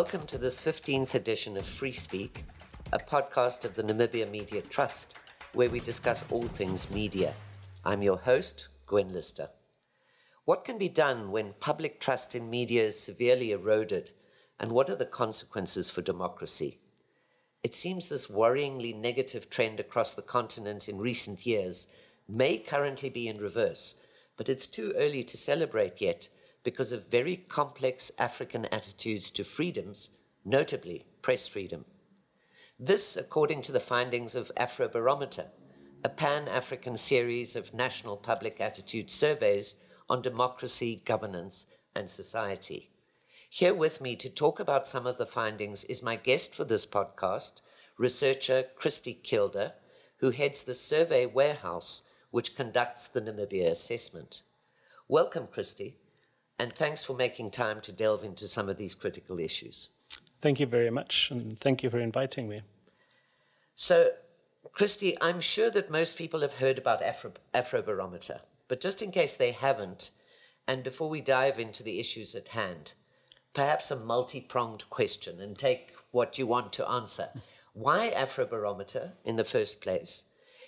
Welcome to this 15th edition of Free Speak, a podcast of the Namibia Media Trust, where we discuss all things media. I'm your host, Gwen Lister. What can be done when public trust in media is severely eroded, and what are the consequences for democracy? It seems this worryingly negative trend across the continent in recent years may currently be in reverse, but it's too early to celebrate yet because of very complex African attitudes to freedoms, notably press freedom. This, according to the findings of Afrobarometer, a pan African series of national public attitude surveys on democracy, governance, and society. Here with me to talk about some of the findings is my guest for this podcast, researcher Christy Keulder, who heads the survey warehouse which conducts the Namibia assessment. Welcome, Christy and thanks for making time to delve into some of these critical issues. Thank you very much, and thank you for inviting me. So, Christy, I'm sure that most people have heard about Afro- Afrobarometer, but just in case they haven't, and before we dive into the issues at hand, perhaps a multi pronged question and take what you want to answer. Why Afrobarometer in the first place?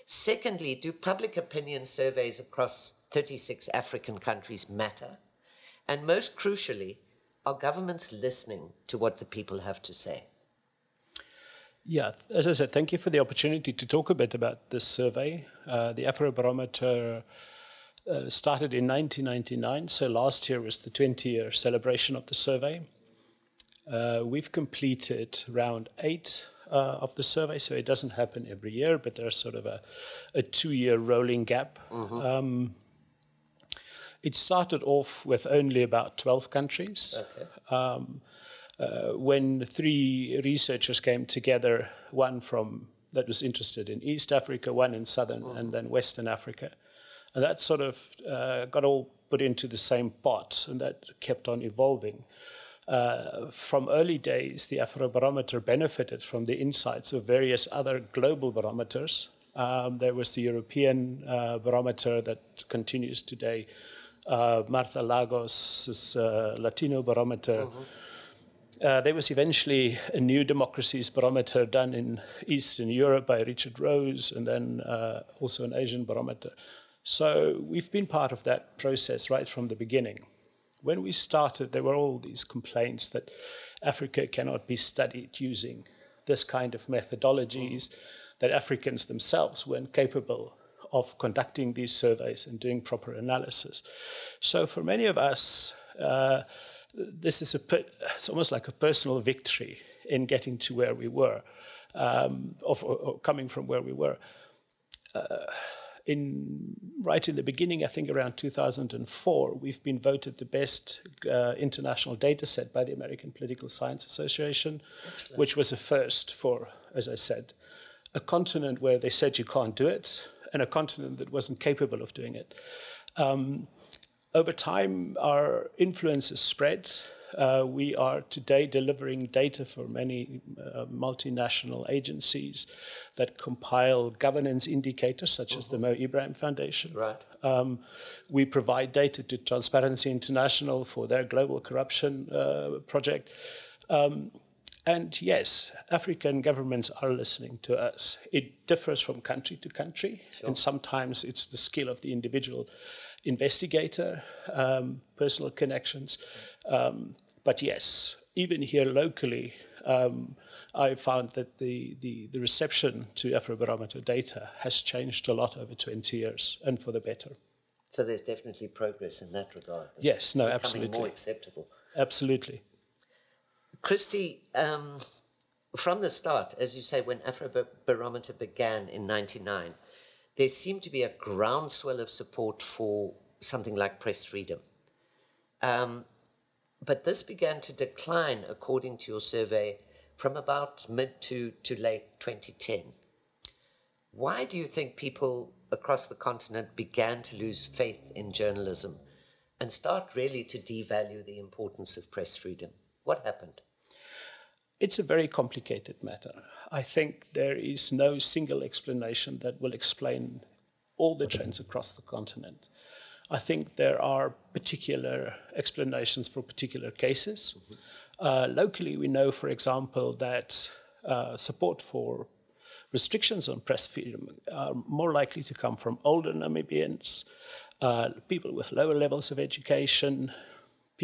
Secondly, do public opinion surveys across 36 African countries matter? And most crucially, are governments listening to what the people have to say? Yeah, as I said, thank you for the opportunity to talk a bit about this survey. Uh, the Afrobarometer uh, started in 1999, so last year was the 20 year celebration of the survey. Uh, we've completed round eight uh, of the survey, so it doesn't happen every year, but there's sort of a, a two year rolling gap. Mm-hmm. Um, it started off with only about 12 countries. Okay. Um, uh, when three researchers came together, one from that was interested in East Africa, one in Southern, mm. and then Western Africa. And that sort of uh, got all put into the same pot, and that kept on evolving. Uh, from early days, the Afrobarometer benefited from the insights of various other global barometers. Um, there was the European uh, barometer that continues today uh, Marta Lagos' uh, Latino Barometer. Mm-hmm. Uh, there was eventually a new democracies barometer done in Eastern Europe by Richard Rose, and then uh, also an Asian barometer. So we've been part of that process right from the beginning. When we started, there were all these complaints that Africa cannot be studied using this kind of methodologies, mm. that Africans themselves weren't capable of conducting these surveys and doing proper analysis. So for many of us, uh, this is a it's almost like a personal victory in getting to where we were, um, of, or coming from where we were. Uh, in right in the beginning, I think around 2004, we've been voted the best uh, international data set by the American Political Science Association, Excellent. which was a first for, as I said, a continent where they said you can't do it, and a continent that wasn't capable of doing it. Um, over time, our influence has spread. Uh, we are today delivering data for many uh, multinational agencies that compile governance indicators, such as the Mo Ibrahim Foundation. Right. Um, we provide data to Transparency International for their global corruption uh, project. Um, and yes, African governments are listening to us. It differs from country to country, sure. and sometimes it's the skill of the individual investigator, um, personal connections. Um, but yes, even here locally, um, I found that the, the, the, reception to Afrobarometer data has changed a lot over 20 years, and for the better. So there's definitely progress in that regard. Yes, no, absolutely. More acceptable. Absolutely. Christy, um, from the start, as you say, when Afrobarometer began in 99, there seemed to be a groundswell of support for something like press freedom. Um, but this began to decline, according to your survey, from about mid to, to late 2010. Why do you think people across the continent began to lose faith in journalism and start really to devalue the importance of press freedom? What happened? It's a very complicated matter. I think there is no single explanation that will explain all the trends across the continent. I think there are particular explanations for particular cases. Mm-hmm. Uh, locally, we know, for example, that uh, support for restrictions on press freedom are more likely to come from older Namibians, uh, people with lower levels of education,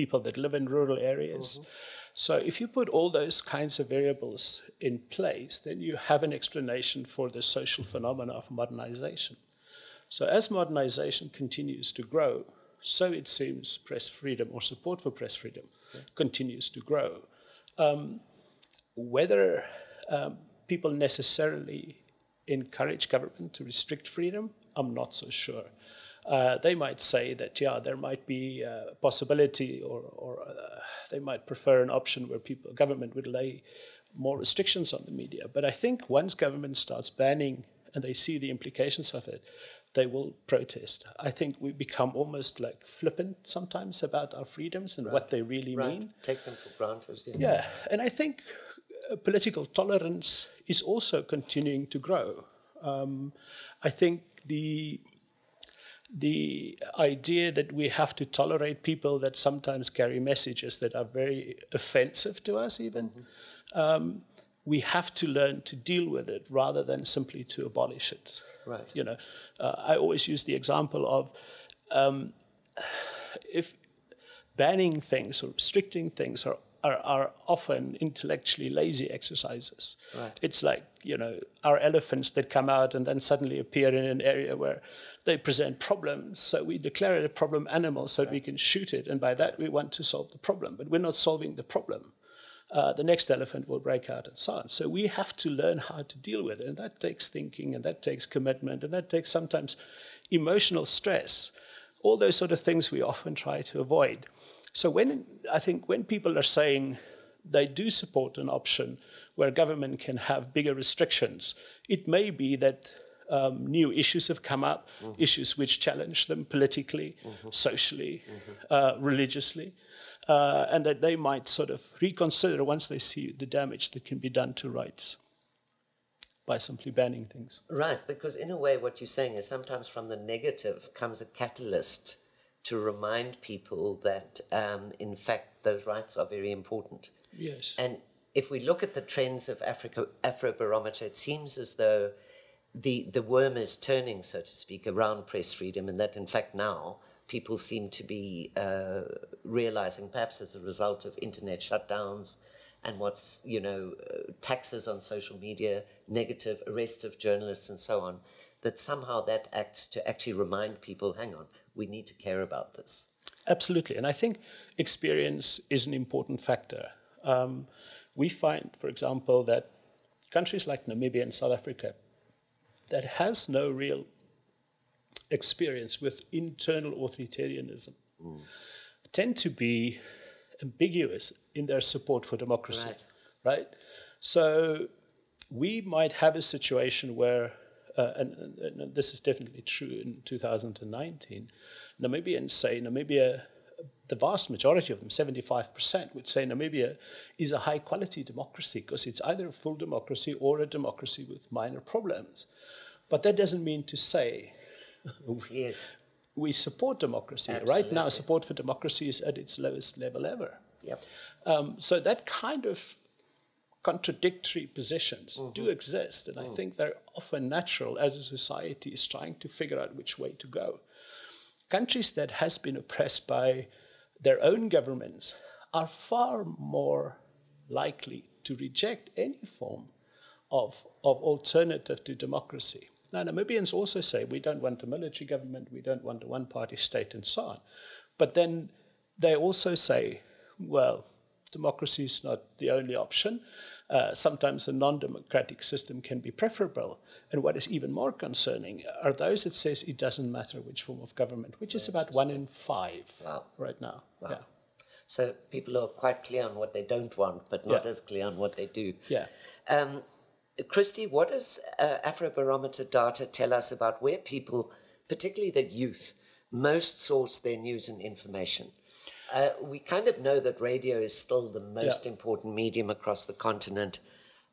people that live in rural areas. Mm-hmm. So, if you put all those kinds of variables in place, then you have an explanation for the social phenomena of modernization. So, as modernization continues to grow, so it seems press freedom or support for press freedom yeah. continues to grow. Um, whether um, people necessarily encourage government to restrict freedom, I'm not so sure. Uh, they might say that, yeah, there might be a possibility, or, or uh, they might prefer an option where people, government would lay more restrictions on the media. But I think once government starts banning and they see the implications of it, they will protest. I think we become almost like flippant sometimes about our freedoms and right. what they really right. mean. Take them for granted. Yeah, yeah. and I think uh, political tolerance is also continuing to grow. Um, I think the the idea that we have to tolerate people that sometimes carry messages that are very offensive to us, even, mm-hmm. um, we have to learn to deal with it rather than simply to abolish it. Right. You know, uh, I always use the example of um, if banning things or restricting things are, are, are often intellectually lazy exercises. Right. It's like, you know, our elephants that come out and then suddenly appear in an area where they present problems. So we declare it a problem animal so right. we can shoot it. And by that, we want to solve the problem. But we're not solving the problem uh, the next elephant will break out and so on. So we have to learn how to deal with it. And that takes thinking and that takes commitment and that takes sometimes emotional stress. All those sort of things we often try to avoid. So when I think when people are saying they do support an option where government can have bigger restrictions, it may be that um, new issues have come up, mm-hmm. issues which challenge them politically, mm-hmm. socially, mm-hmm. Uh, religiously uh, and that they might sort of reconsider once they see the damage that can be done to rights by simply banning things. Right, because in a way, what you're saying is sometimes from the negative comes a catalyst to remind people that, um, in fact, those rights are very important. Yes. And if we look at the trends of Africa, Afrobarometer, it seems as though the, the worm is turning, so to speak, around press freedom, and that, in fact, now people seem to be uh, realizing, perhaps as a result of internet shutdowns and what's, you know, taxes on social media, negative arrests of journalists and so on, that somehow that acts to actually remind people hang on, we need to care about this. Absolutely. And I think experience is an important factor. Um, we find, for example, that countries like Namibia and South Africa that has no real experience with internal authoritarianism mm. tend to be ambiguous in their support for democracy. Right. right? So we might have a situation where, uh, and, and, this is definitely true in 2019, Namibians say Namibia, the vast majority of them, 75%, would say Namibia is a high quality democracy because it's either a full democracy or a democracy with minor problems. But that doesn't mean to say yes. we support democracy. Absolutely. Right now, support for democracy is at its lowest level ever. Yep. Um, so that kind of contradictory positions mm-hmm. do exist, and mm. I think they're often natural as a society is trying to figure out which way to go. Countries that has been oppressed by their own governments are far more likely to reject any form of, of alternative to democracy. Now, Namibians also say we don't want a military government, we don't want a one party state, and so on. But then they also say, well, democracy is not the only option. Uh, sometimes a non-democratic system can be preferable. And what is even more concerning are those that says it doesn't matter which form of government, which is about one in five wow. right now. Wow. Yeah. So people are quite clear on what they don't want, but not yeah. as clear on what they do. Yeah. Um, Christy, what does uh, Afrobarometer data tell us about where people, particularly the youth, most source their news and information? Uh, we kind of know that radio is still the most yeah. important medium across the continent,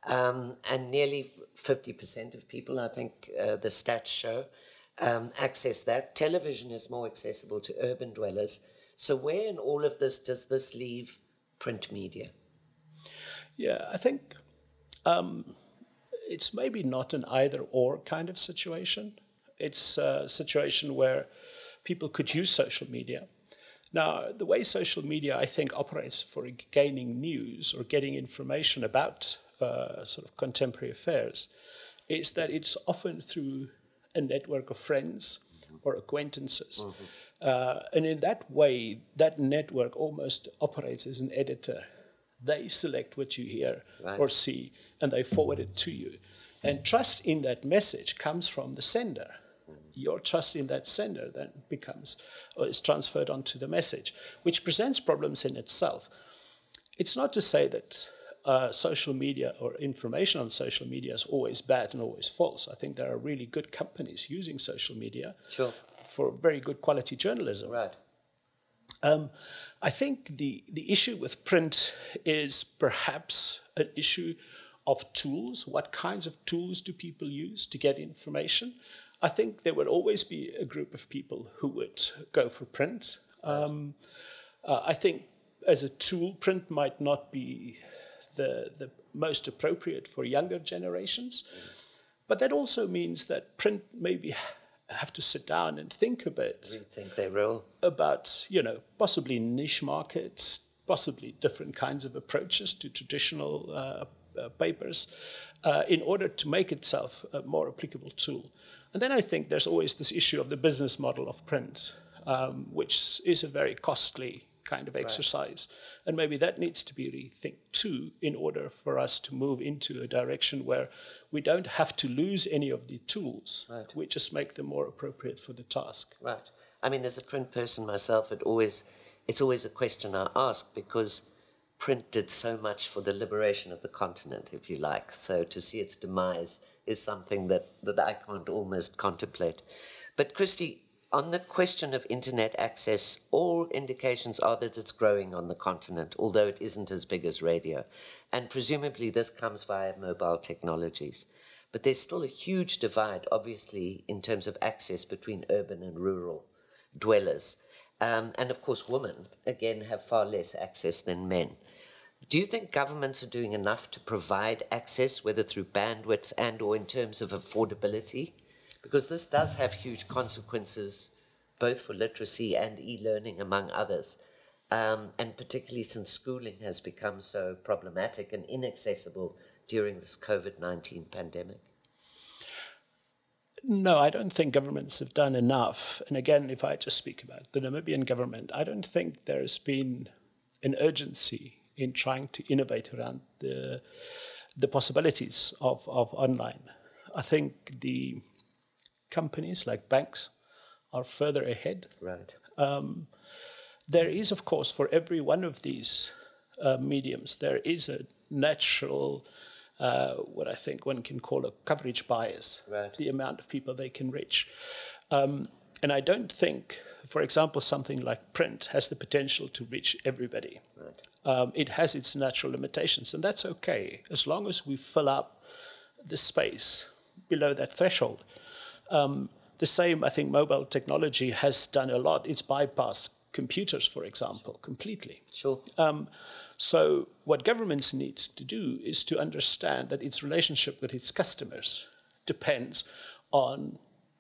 um, and nearly 50% of people, I think uh, the stats show, um, access that. Television is more accessible to urban dwellers. So, where in all of this does this leave print media? Yeah, I think um, it's maybe not an either or kind of situation. It's a situation where people could use social media. Now, the way social media, I think, operates for gaining news or getting information about uh, sort of contemporary affairs is that it's often through a network of friends or acquaintances. Mm-hmm. Uh, and in that way, that network almost operates as an editor. They select what you hear right. or see, and they forward it to you. And trust in that message comes from the sender. Your trust in that sender then becomes or is transferred onto the message, which presents problems in itself. It's not to say that uh, social media or information on social media is always bad and always false. I think there are really good companies using social media sure. for very good quality journalism. Right. Um, I think the, the issue with print is perhaps an issue of tools. What kinds of tools do people use to get information? I think there would always be a group of people who would go for print. Um, uh, I think as a tool, print might not be the, the most appropriate for younger generations. But that also means that print maybe have to sit down and think a bit. Rethink their role. About, you know, possibly niche markets, possibly different kinds of approaches to traditional uh, uh, papers uh, in order to make itself a more applicable tool. And then I think there's always this issue of the business model of print, um, which is a very costly kind of exercise. Right. And maybe that needs to be rethink too in order for us to move into a direction where we don't have to lose any of the tools. Right. We just make them more appropriate for the task. Right. I mean, as a print person myself, it always it's always a question I ask because print did so much for the liberation of the continent, if you like. So to see its demise is something that, that I can't almost contemplate. But Christy, on the question of internet access, all indications are that it's growing on the continent, although it isn't as big as radio. And presumably this comes via mobile technologies. But there's still a huge divide, obviously, in terms of access between urban and rural dwellers. Um, and of course, women, again, have far less access than men. Do you think governments are doing enough to provide access, whether through bandwidth and or in terms of affordability? because this does have huge consequences both for literacy and e-learning among others um, and particularly since schooling has become so problematic and inaccessible during this covid-19 pandemic no, I don't think governments have done enough. And again, if I just speak about the Namibian government, I don't think there's been an urgency in trying to innovate around the, the possibilities of, of online. I think the companies like banks are further ahead. Right. Um, there is, of course, for every one of these uh, mediums, there is a natural, uh, what I think one can call a coverage bias, right. the amount of people they can reach. Um, and I don't think, for example, something like print has the potential to reach everybody. Right. Um, it has its natural limitations, and that's okay as long as we fill up the space below that threshold. Um, the same, I think, mobile technology has done a lot. It's bypassed computers, for example, completely. Sure. Um, so, what governments need to do is to understand that its relationship with its customers depends on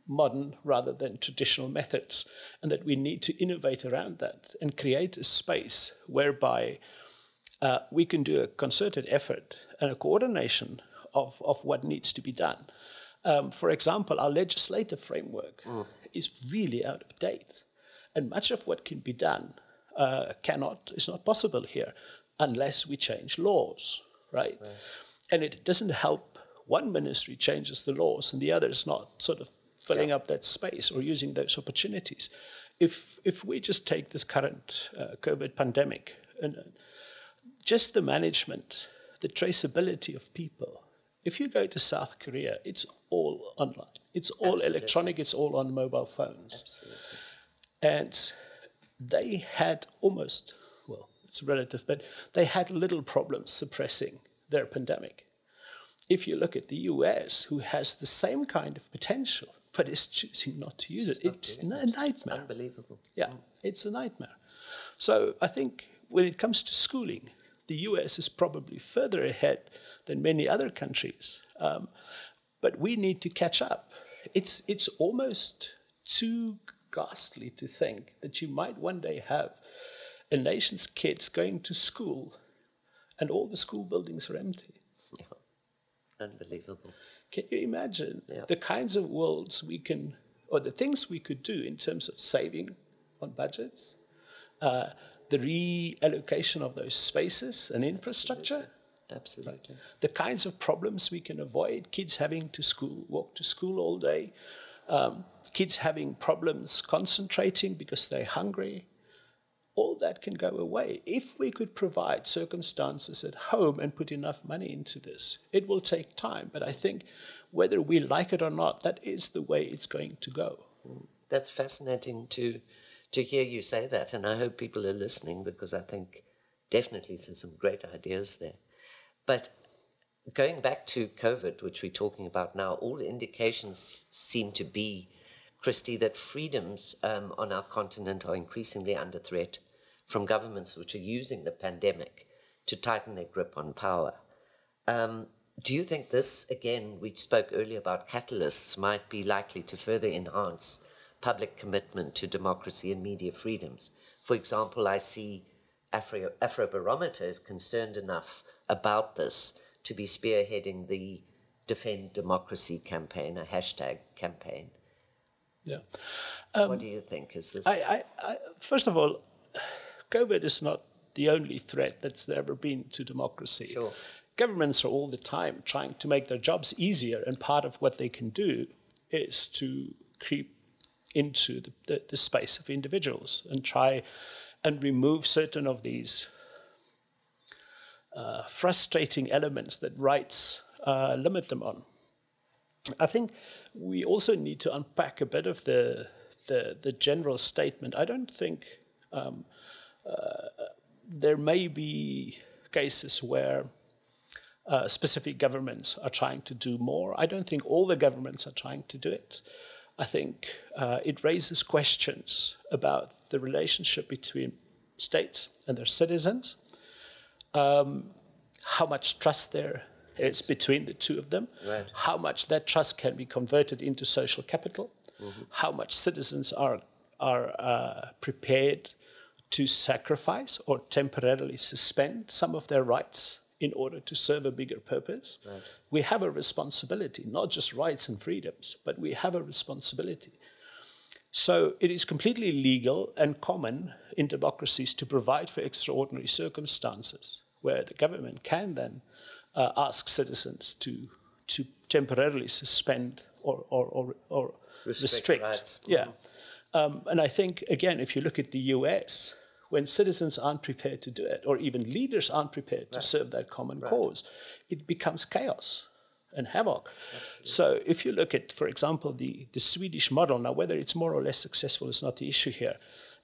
modern rather than traditional methods, and that we need to innovate around that and create a space whereby uh, we can do a concerted effort and a coordination of, of what needs to be done. Um, for example, our legislative framework mm. is really out of date, and much of what can be done uh, cannot is not possible here unless we change laws, right? right? And it doesn't help one ministry changes the laws and the other is not sort of filling yeah. up that space or using those opportunities. If if we just take this current uh, COVID pandemic and uh, just the management, the traceability of people, if you go to South Korea, it's all online. It's all Absolutely. electronic. It's all on mobile phones. Absolutely. And they had almost, well, it's relative, but they had little problems suppressing their pandemic. If you look at the US, who has the same kind of potential, but it's choosing not to use it's it, it's a nightmare. It's unbelievable. Yeah, it's a nightmare. So I think when it comes to schooling, The US is probably further ahead than many other countries. Um, but we need to catch up. It's, it's almost too ghastly to think that you might one day have a nation's kids going to school and all the school buildings are empty. Yeah. Unbelievable. Can you imagine Yeah. the kinds of worlds we can, or the things we could do in terms of saving on budgets, uh, the reallocation of those spaces and infrastructure, Absolutely. the kinds of problems we can avoid, kids having to school, walk to school all day, um, kids having problems concentrating because they're hungry, all that can go away. If we could provide circumstances at home and put enough money into this, it will take time. But I think whether we like it or not, that is the way it's going to go. That's fascinating to to hear you say that, and I hope people are listening because I think definitely there's some great ideas there. But going back to COVID, which we're talking about now, all indications seem to be, Christy, that freedoms um, on our continent are increasingly under threat from governments which are using the pandemic to tighten their grip on power. Um, do you think this, again, we spoke earlier about catalysts, might be likely to further enhance public commitment to democracy and media freedoms? For example, I see Afro, Afrobarometer is concerned enough about this to be spearheading the Defend Democracy campaign, a hashtag campaign. Yeah. what do you think? Is this? I, I, I, first of all, COVID is not the only threat that's ever been to democracy. Sure. Governments are all the time trying to make their jobs easier, and part of what they can do is to creep into the, the, the space of individuals and try and remove certain of these uh, frustrating elements that rights uh, limit them on. I think we also need to unpack a bit of the the, the general statement. I don't think um, there may be cases where uh, specific governments are trying to do more. I don't think all the governments are trying to do it. I think uh, it raises questions about the relationship between states and their citizens, um, how much trust there is between the two of them, Right. how much that trust can be converted into social capital, how much citizens are, are uh, prepared to sacrifice or temporarily suspend some of their rights in order to serve a bigger purpose. We have a responsibility, not just rights and freedoms, but we have a responsibility. So it is completely legal and common in democracies to provide for extraordinary circumstances where the government can then uh, ask citizens to, to temporarily suspend or, or, or, or Restrict restrict. rights. Yeah. Um, and I think, again, if you look at the US, when citizens aren't prepared to do it, or even leaders aren't prepared to serve that common cause, it becomes chaos and havoc. So if you look at, for example, the, the Swedish model, now whether it's more or less successful is not the issue here.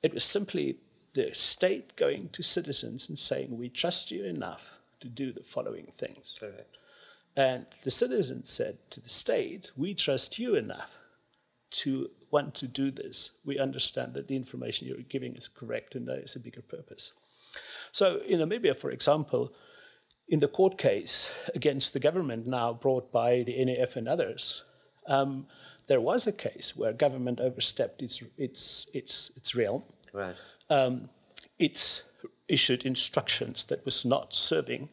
It was simply the state going to citizens and saying, we trust you enough to do the following things. Correct. And the citizens said to the state, we trust you enough to want to do this. We understand that the information you're giving is correct and there is a bigger purpose. So in Namibia, for example, in the court case against the government now brought by the NAF and others, um, there was a case where government overstepped its, its, its, its realm. Right. Um, it's issued instructions that was not serving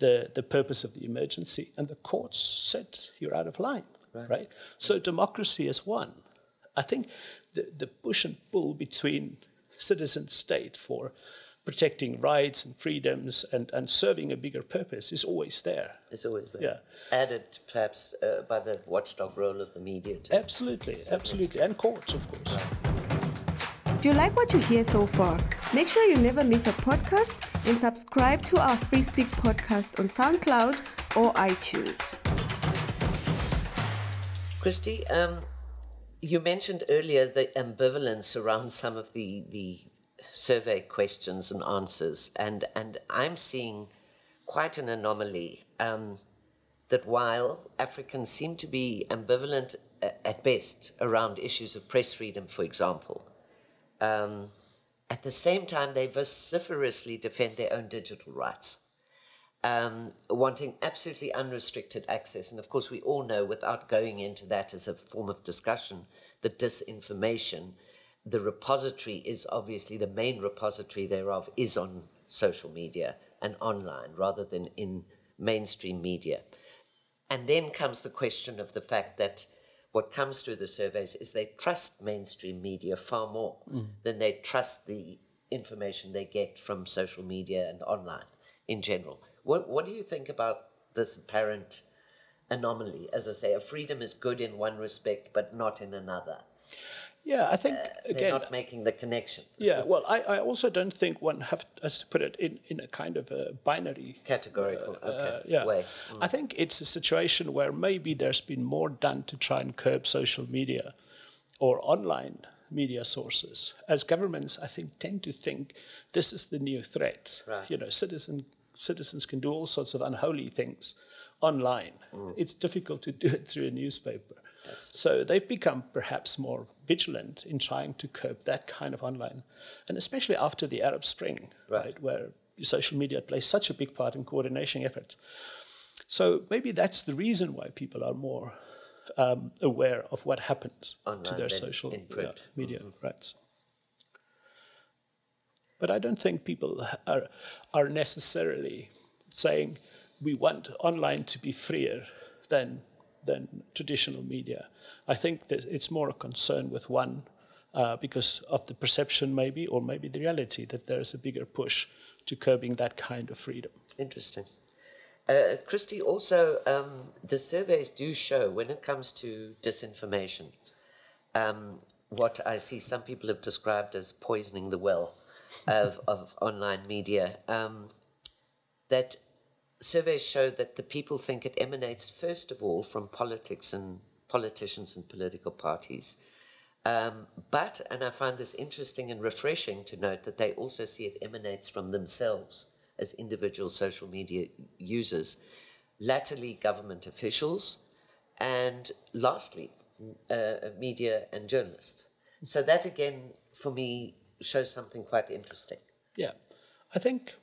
the, the purpose of the emergency, and the courts said you're out of line. Right. So democracy is one. I think the, the push and pull between citizen state for protecting rights and freedoms and, and serving a bigger purpose is always there. It's always there. Yeah. Added perhaps uh, by the watchdog role of the media. Too. Absolutely, absolutely. And courts, of course. Do you like what you hear so far? Make sure you never miss a podcast and subscribe to our Free Speak podcast on SoundCloud or iTunes. Christy, um, you mentioned earlier the ambivalence around some of the, the survey questions and answers, and, and I'm seeing quite an anomaly um, that while Africans seem to be ambivalent at best around issues of press freedom, for example, um, at the same time they vociferously defend their own digital rights. Um, wanting absolutely unrestricted access. And of course, we all know, without going into that as a form of discussion, the disinformation, the repository is obviously the main repository thereof is on social media and online rather than in mainstream media. And then comes the question of the fact that what comes through the surveys is they trust mainstream media far more mm. than they trust the information they get from social media and online in general. What, what do you think about this apparent anomaly? As I say, a freedom is good in one respect, but not in another. Yeah, I think uh, again, they're not making the connection. Yeah, well, I, I also don't think one have has to put it in, in a kind of a binary categorical uh, okay. uh, yeah. way. Mm. I think it's a situation where maybe there's been more done to try and curb social media or online media sources. As governments, I think tend to think this is the new threat. Right. You know, citizen citizens can do all sorts of unholy things online. Mm. It's difficult to do it through a newspaper. So they've become perhaps more vigilant in trying to curb that kind of online, and especially after the Arab Spring, right, right where social media plays such a big part in coordination efforts. So maybe that's the reason why people are more um, aware of what happens online to their social media mm-hmm. rights. But I don't think people are, are necessarily saying we want online to be freer than than traditional media. I think that it's more a concern with one uh, because of the perception, maybe, or maybe the reality that there is a bigger push to curbing that kind of freedom. Interesting. Uh, Christy, also, um, the surveys do show when it comes to disinformation, um, what I see some people have described as poisoning the well of, of online media, um, that surveys show that the people think it emanates first of all from politics and politicians and political parties. Um, but, and I find this interesting and refreshing to note that they also see it emanates from themselves as individual social media users, latterly government officials, and lastly, uh, media and journalists. So that again, for me, shows something quite interesting. Yeah, I think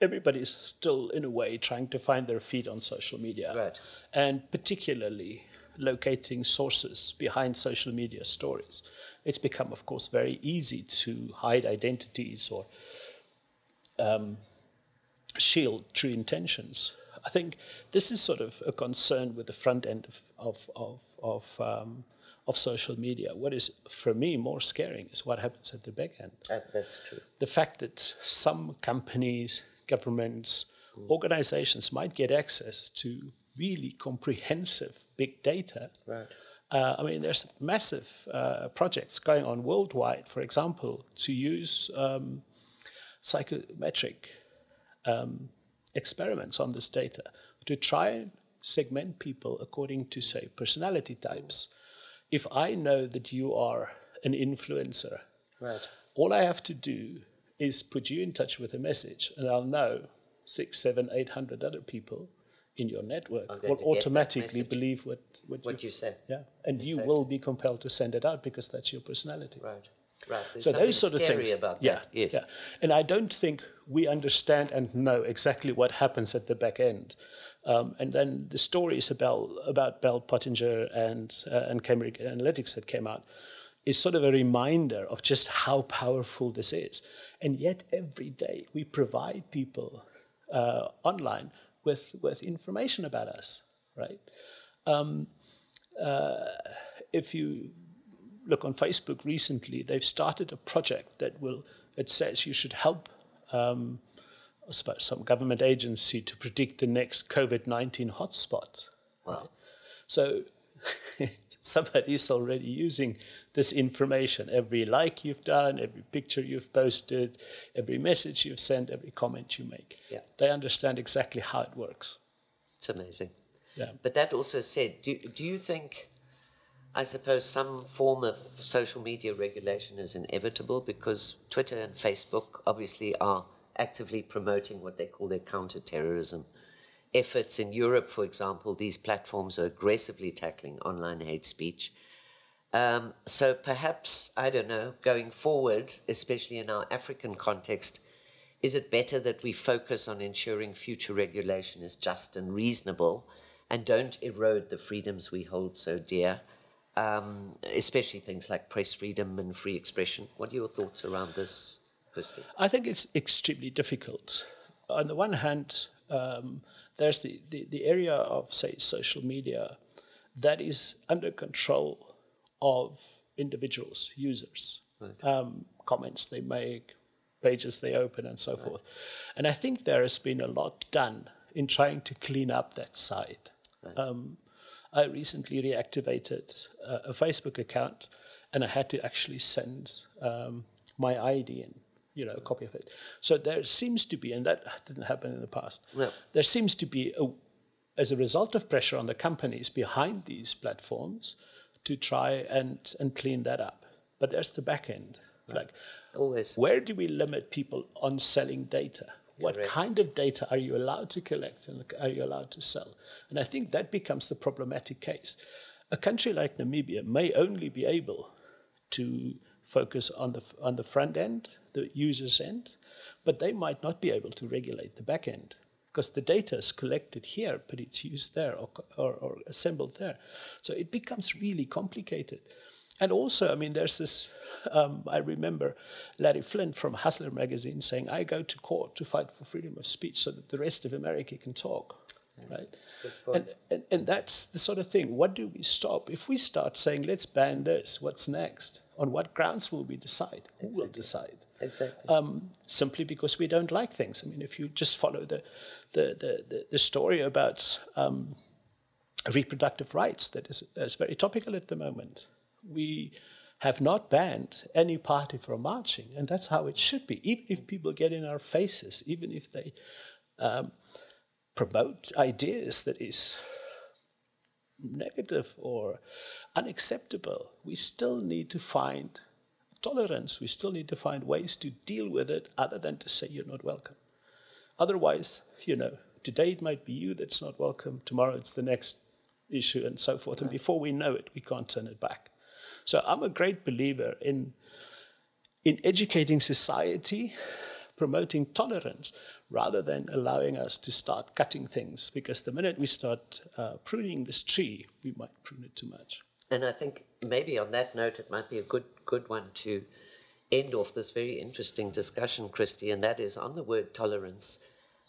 everybody's still in a way trying to find their feet on social media right. and particularly locating sources behind social media stories it's become of course very easy to hide identities or um, shield true intentions i think this is sort of a concern with the front end of, of, of, of um, of social media. What is, for me, more scaring is what happens at the back end. Uh, that's true. The fact that some companies governments, organizations might get access to really comprehensive big data. Right. Uh, I mean, there's massive uh, projects going on worldwide, for example, to use um, psychometric um, experiments on this data to try and segment people according to, say, personality types. If I know that you are an influencer, right. all I have to do is put you in touch with a message, and I'll know six, seven, eight hundred other people in your network will automatically believe what what, what you said. Yeah, and exactly. you will be compelled to send it out because that's your personality. Right. Right. There's so those sort of things. About yeah, that. Yes. Yeah. And I don't think we understand and know exactly what happens at the back end. Um, and then the stories about about Bell Pottinger and uh, and Cambridge Analytics that came out is sort of a reminder of just how powerful this is. And yet, every day, we provide people uh, online with, with information about us, right? Um, uh, if you look on Facebook recently, they've started a project that will, it says you should help um, some government agency to predict the next COVID 19 hotspot. Wow. So somebody's already using this information. Every like you've done, every picture you've posted, every message you've sent, every comment you make. Yeah. They understand exactly how it works. It's amazing. Yeah. But that also said, do, do you think, I suppose, some form of social media regulation is inevitable because Twitter and Facebook obviously are actively promoting what they call their counterterrorism efforts in Europe, for example, these platforms are aggressively tackling online hate speech. Um, so perhaps, I don't know, going forward, especially in our African context, is it better that we focus on ensuring future regulation is just and reasonable and don't erode the freedoms we hold so dear, um, especially things like press freedom and free expression? What are your thoughts around this, I think it's extremely difficult. On the one hand, um, there's the, the, the area of, say, social media that is under control of individuals, users, right. um, comments they make, pages they open, and so right. forth. And I think there has been a lot done in trying to clean up that side. Right. Um, I recently reactivated uh, a Facebook account, and I had to actually send um, my ID in, you know, a copy of it. So there seems to be, and that didn't happen in the past. No. There seems to be a, as a result of pressure on the companies behind these platforms, to try and and clean that up. But there's the back end. Right. Like Always. Where do we limit people on selling data? What Correct. kind of data are you allowed to collect and are you allowed to sell? And I think that becomes the problematic case. A country like Namibia may only be able to focus on the, on the front end, the user's end, but they might not be able to regulate the back end because the data is collected here, but it's used there or, or, or assembled there. So it becomes really complicated. And also, I mean, there's this um, I remember Larry Flynt from Hustler magazine saying, I go to court to fight for freedom of speech so that the rest of America can talk. Right? And, and, and that's the sort of thing. What do we stop? If we start saying, let's ban this, what's next? On what grounds will we decide? Who exactly. will decide? Exactly. Um, simply because we don't like things. I mean, if you just follow the, the, the, the, the story about um, reproductive rights that is, is very topical at the moment, we have not banned any party from marching, and that's how it should be. Even if people get in our faces, even if they um, promote ideas that is negative or unacceptable, we still need to find tolerance. We still need to find ways to deal with it other than to say you're not welcome. Otherwise, you know, today it might be you that's not welcome, tomorrow it's the next issue, and so forth. And before we know it, we can't turn it back. So I'm a great believer in, in educating society, promoting tolerance, rather than allowing us to start cutting things. Because the minute we start uh, pruning this tree, we might prune it too much. And I think maybe on that note, it might be a good good one to end off this very interesting discussion, Christy, and that is on the word tolerance,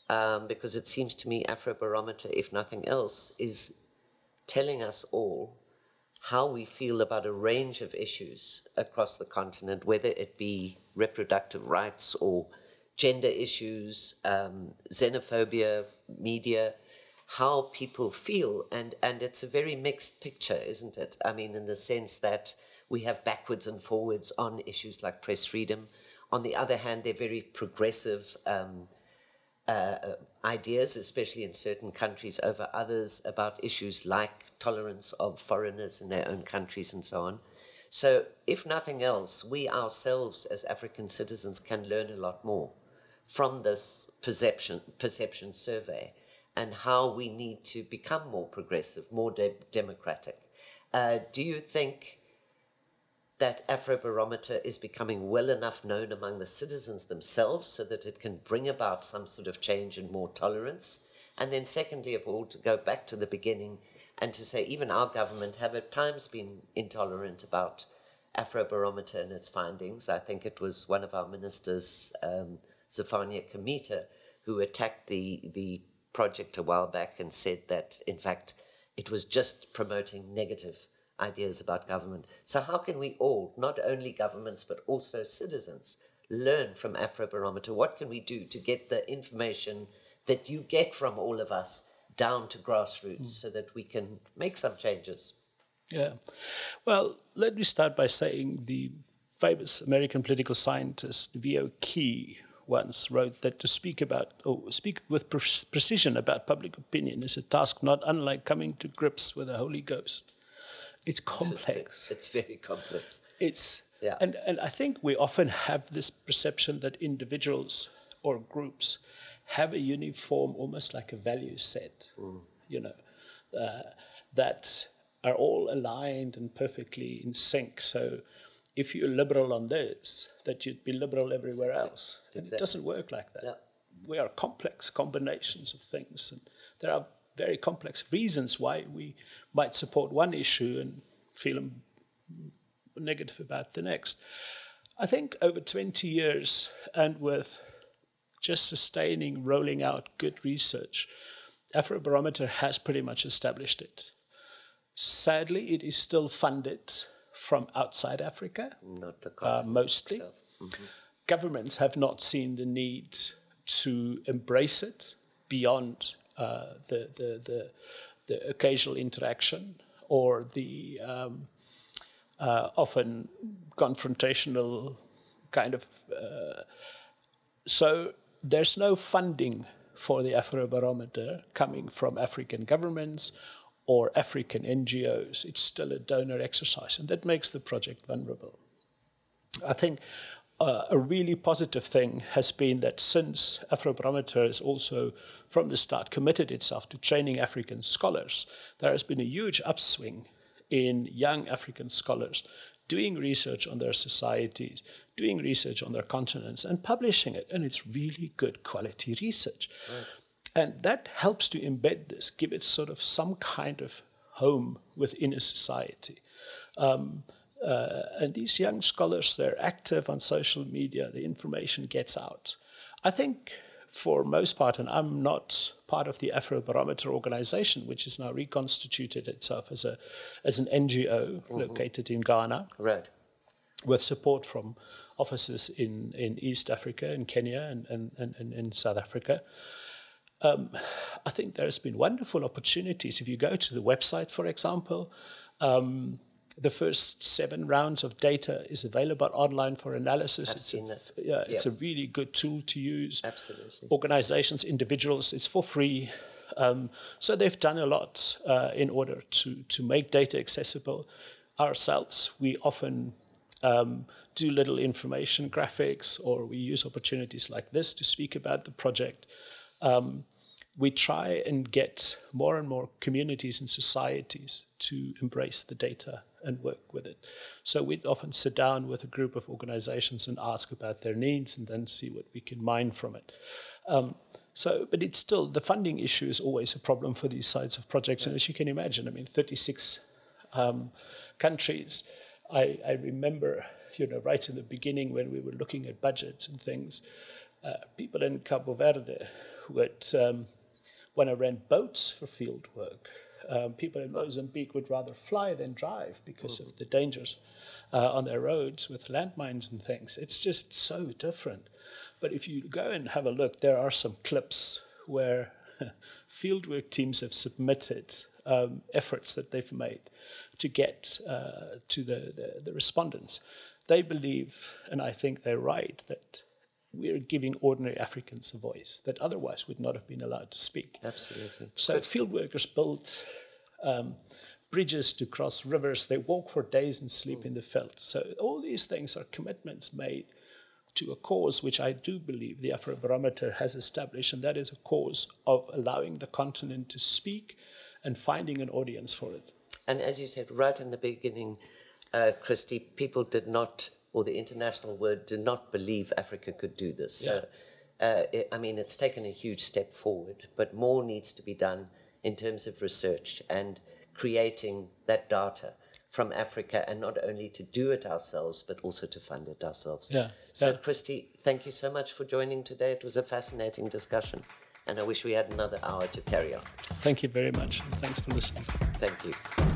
um, because it seems to me Afrobarometer, if nothing else, is telling us all how we feel about a range of issues across the continent, whether it be reproductive rights or gender issues, um, xenophobia, media, how people feel. And, and it's a very mixed picture, isn't it? I mean, in the sense that we have backwards and forwards on issues like press freedom. On the other hand, they're very progressive. Um, uh, ideas, especially in certain countries, over others about issues like tolerance of foreigners in their own countries and so on. So, if nothing else, we ourselves as African citizens can learn a lot more from this perception, perception survey and how we need to become more progressive, more de- democratic. Uh, do you think that Afrobarometer is becoming well enough known among the citizens themselves so that it can bring about some sort of change and more tolerance. And then, secondly of all, to go back to the beginning and to say even our government have at times been intolerant about Afrobarometer and its findings. I think it was one of our ministers, um, Zephania Kameeta, who attacked the, the project a while back and said that, in fact, it was just promoting negative ideas about government. So, how can we all, not only governments but also citizens, learn from Afrobarometer? What can we do to get the information that you get from all of us down to grassroots mm. so that we can make some changes? Yeah. Well, let me start by saying the famous American political scientist V.O. Key once wrote that to speak about or speak with pre- precision about public opinion is a task not unlike coming to grips with the Holy Ghost. It's complex. It's very complex. It's yeah. and, and I think we often have this perception that individuals or groups have a uniform, almost like a value set, mm. you know, uh, that are all aligned and perfectly in sync. So if you're liberal on this, that you'd be liberal everywhere else. Exactly. it doesn't work like that. No. We are complex combinations of things, and there are very complex reasons why we might support one issue and feel negative about the next. I think over 20 years, and with just sustaining, rolling out good research, Afrobarometer has pretty much established it. Sadly, it is still funded from outside Africa, Not the uh, mostly. itself. Governments have not seen the need to embrace it beyond uh, the, the, the, the occasional interaction or the um, uh, often confrontational kind of. Uh, so there's no funding for the Afrobarometer coming from African governments or African NGOs. It's still a donor exercise, and that makes the project vulnerable. I think uh, a really positive thing has been that since Afrobarometer has also, from the start, committed itself to training African scholars, there has been a huge upswing in young African scholars doing research on their societies, doing research on their continents, and publishing it. And it's really good quality research. And that helps to embed this, give it sort of some kind of home within a society. Um, uh, and these young scholars, they're active on social media, the information gets out. I think for most part, and I'm not part of the Afrobarometer organization, which has now reconstituted itself as, a, as an NGO located in Ghana Right. with support from offices in, in East Africa, in Kenya, and, and, and, and in South Africa. Um, I think there's been wonderful opportunities. If you go to the website, for example, um, the first seven rounds of data is available online for analysis. I've it's seen a, that. Yeah, it's a really good tool to use. Absolutely. Organizations, individuals, it's for free. Um, so they've done a lot uh, in order to, to make data accessible. Ourselves, we often um, do little information graphics or we use opportunities like this to speak about the project. Um, we try and get more and more communities and societies to embrace the data and work with it. So we'd often sit down with a group of organizations and ask about their needs and then see what we can mine from it. Um, so, but it's still, the funding issue is always a problem for these sides of projects. And as you can imagine, I mean, 36 um, countries. I, I remember, you know, right in the beginning when we were looking at budgets and things, uh, people in Cabo Verde would um, want to rent boats for field work. Um, people in Mozambique would rather fly than drive because of the dangers uh, on their roads with landmines and things. It's just so different. But if you go and have a look, there are some clips where fieldwork teams have submitted um, efforts that they've made to get uh, to the, the, the respondents. They believe, and I think they're right, that we're giving ordinary Africans a voice that otherwise would not have been allowed to speak. Absolutely. So field workers build um, bridges to cross rivers. They walk for days and sleep in the veld. So all these things are commitments made to a cause which I do believe the Afrobarometer has established, and that is a cause of allowing the continent to speak and finding an audience for it. And as you said right in the beginning, uh, Christy, people did not, or the international world did not believe Africa could do this. So, uh, it, I mean, it's taken a huge step forward, but more needs to be done in terms of research and creating that data from Africa, and not only to do it ourselves, but also to fund it ourselves. Yeah, So, yeah. Christy, thank you so much for joining today. It was a fascinating discussion, and I wish we had another hour to carry on. Thank you very much, thanks for listening. Thank you.